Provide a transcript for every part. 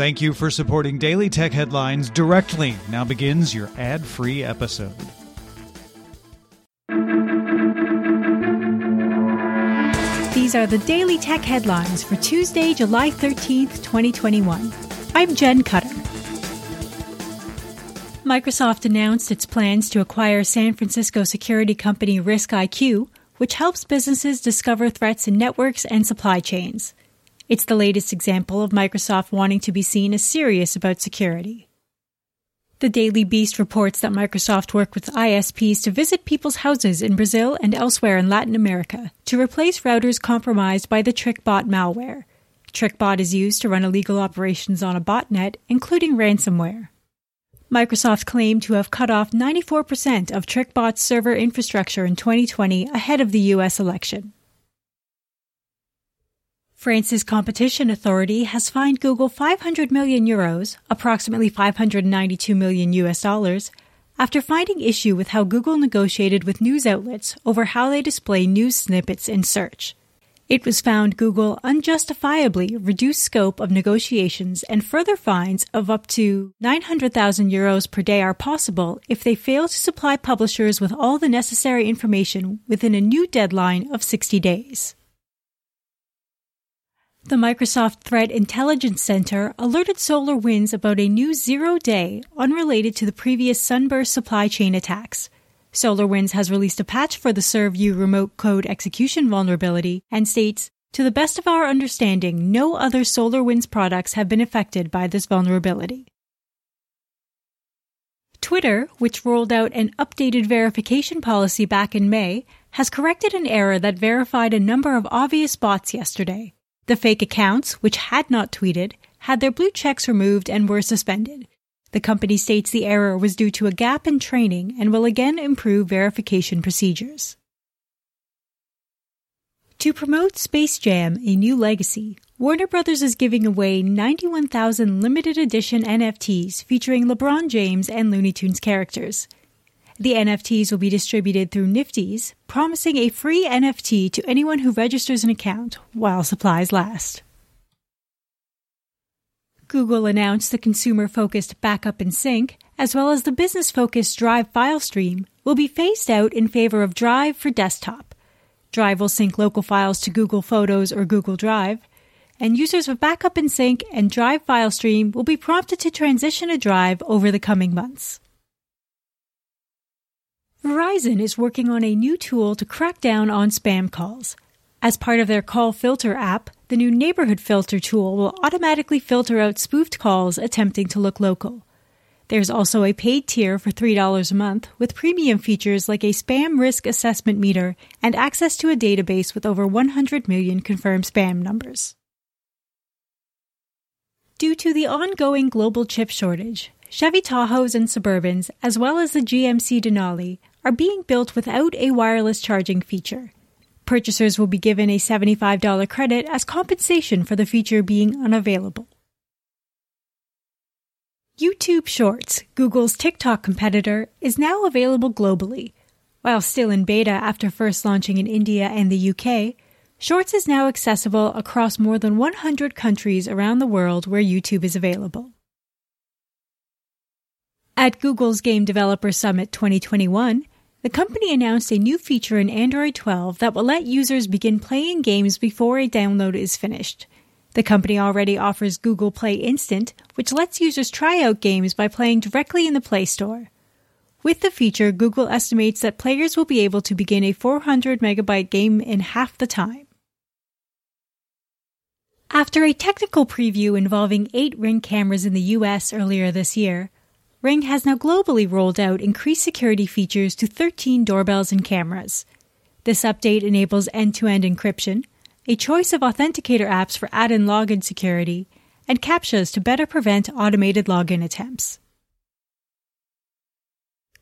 Thank you for supporting Daily Tech Headlines directly. Now begins your ad free episode. These are the Daily Tech Headlines for Tuesday, July 13th, 2021. I'm Jen Cutter. Microsoft announced its plans to acquire San Francisco security company RiskIQ, which helps businesses discover threats in networks and supply chains. It's the latest example of Microsoft wanting to be seen as serious about security. The Daily Beast reports that Microsoft worked with ISPs to visit people's houses in Brazil and elsewhere in Latin America to replace routers compromised by the TrickBot malware. TrickBot is used to run illegal operations on a botnet, including ransomware. Microsoft claimed to have cut off 94% of TrickBot's server infrastructure in 2020 ahead of the US election. France's competition authority has fined Google 500 million euros, approximately 592 million US dollars, after finding issue with how Google negotiated with news outlets over how they display news snippets in search. It was found Google unjustifiably reduced scope of negotiations and further fines of up to 900,000 euros per day are possible if they fail to supply publishers with all the necessary information within a new deadline of 60 days. The Microsoft Threat Intelligence Center alerted SolarWinds about a new zero day unrelated to the previous Sunburst supply chain attacks. SolarWinds has released a patch for the ServU remote code execution vulnerability and states, to the best of our understanding, no other SolarWinds products have been affected by this vulnerability. Twitter, which rolled out an updated verification policy back in May, has corrected an error that verified a number of obvious bots yesterday. The fake accounts, which had not tweeted, had their blue checks removed and were suspended. The company states the error was due to a gap in training and will again improve verification procedures. To promote Space Jam: A New Legacy, Warner Brothers is giving away 91,000 limited edition NFTs featuring LeBron James and Looney Tunes characters. The NFTs will be distributed through Nifty's, promising a free NFT to anyone who registers an account while supplies last. Google announced the consumer focused Backup and Sync, as well as the business focused Drive file stream, will be phased out in favor of Drive for desktop. Drive will sync local files to Google Photos or Google Drive, and users of Backup and Sync and Drive file stream will be prompted to transition to Drive over the coming months. Verizon is working on a new tool to crack down on spam calls. As part of their call filter app, the new neighborhood filter tool will automatically filter out spoofed calls attempting to look local. There's also a paid tier for $3 a month with premium features like a spam risk assessment meter and access to a database with over 100 million confirmed spam numbers. Due to the ongoing global chip shortage, Chevy Tahoes and Suburbans, as well as the GMC Denali, are being built without a wireless charging feature. Purchasers will be given a $75 credit as compensation for the feature being unavailable. YouTube Shorts, Google's TikTok competitor, is now available globally. While still in beta after first launching in India and the UK, Shorts is now accessible across more than 100 countries around the world where YouTube is available. At Google's Game Developer Summit 2021, the company announced a new feature in Android 12 that will let users begin playing games before a download is finished. The company already offers Google Play Instant, which lets users try out games by playing directly in the Play Store. With the feature, Google estimates that players will be able to begin a 400 megabyte game in half the time. After a technical preview involving eight Ring cameras in the US earlier this year, Ring has now globally rolled out increased security features to 13 doorbells and cameras. This update enables end to end encryption, a choice of authenticator apps for add in login security, and CAPTCHAs to better prevent automated login attempts.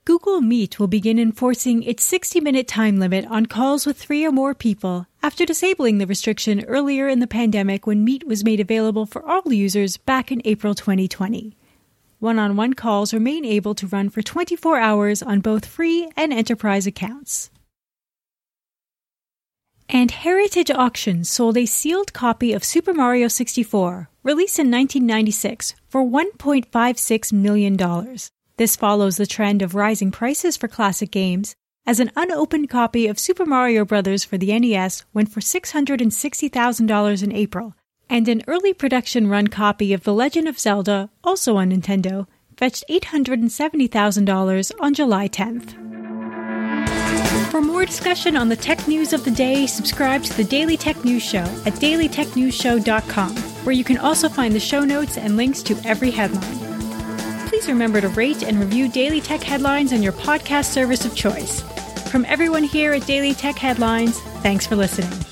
Google Meet will begin enforcing its 60 minute time limit on calls with three or more people after disabling the restriction earlier in the pandemic when Meet was made available for all users back in April 2020 one on one calls remain able to run for 24 hours on both free and enterprise accounts. And Heritage Auctions sold a sealed copy of Super Mario 64, released in 1996 for $1.56 million. This follows the trend of rising prices for classic games, as an unopened copy of Super Mario Bros. for the NES went for $660,000 in April, and an early production run copy of The Legend of Zelda, also on Nintendo, fetched $870,000 on July 10th. For more discussion on the tech news of the day, subscribe to the Daily Tech News Show at dailytechnewsshow.com, where you can also find the show notes and links to every headline. Please remember to rate and review Daily Tech Headlines on your podcast service of choice. From everyone here at Daily Tech Headlines, thanks for listening.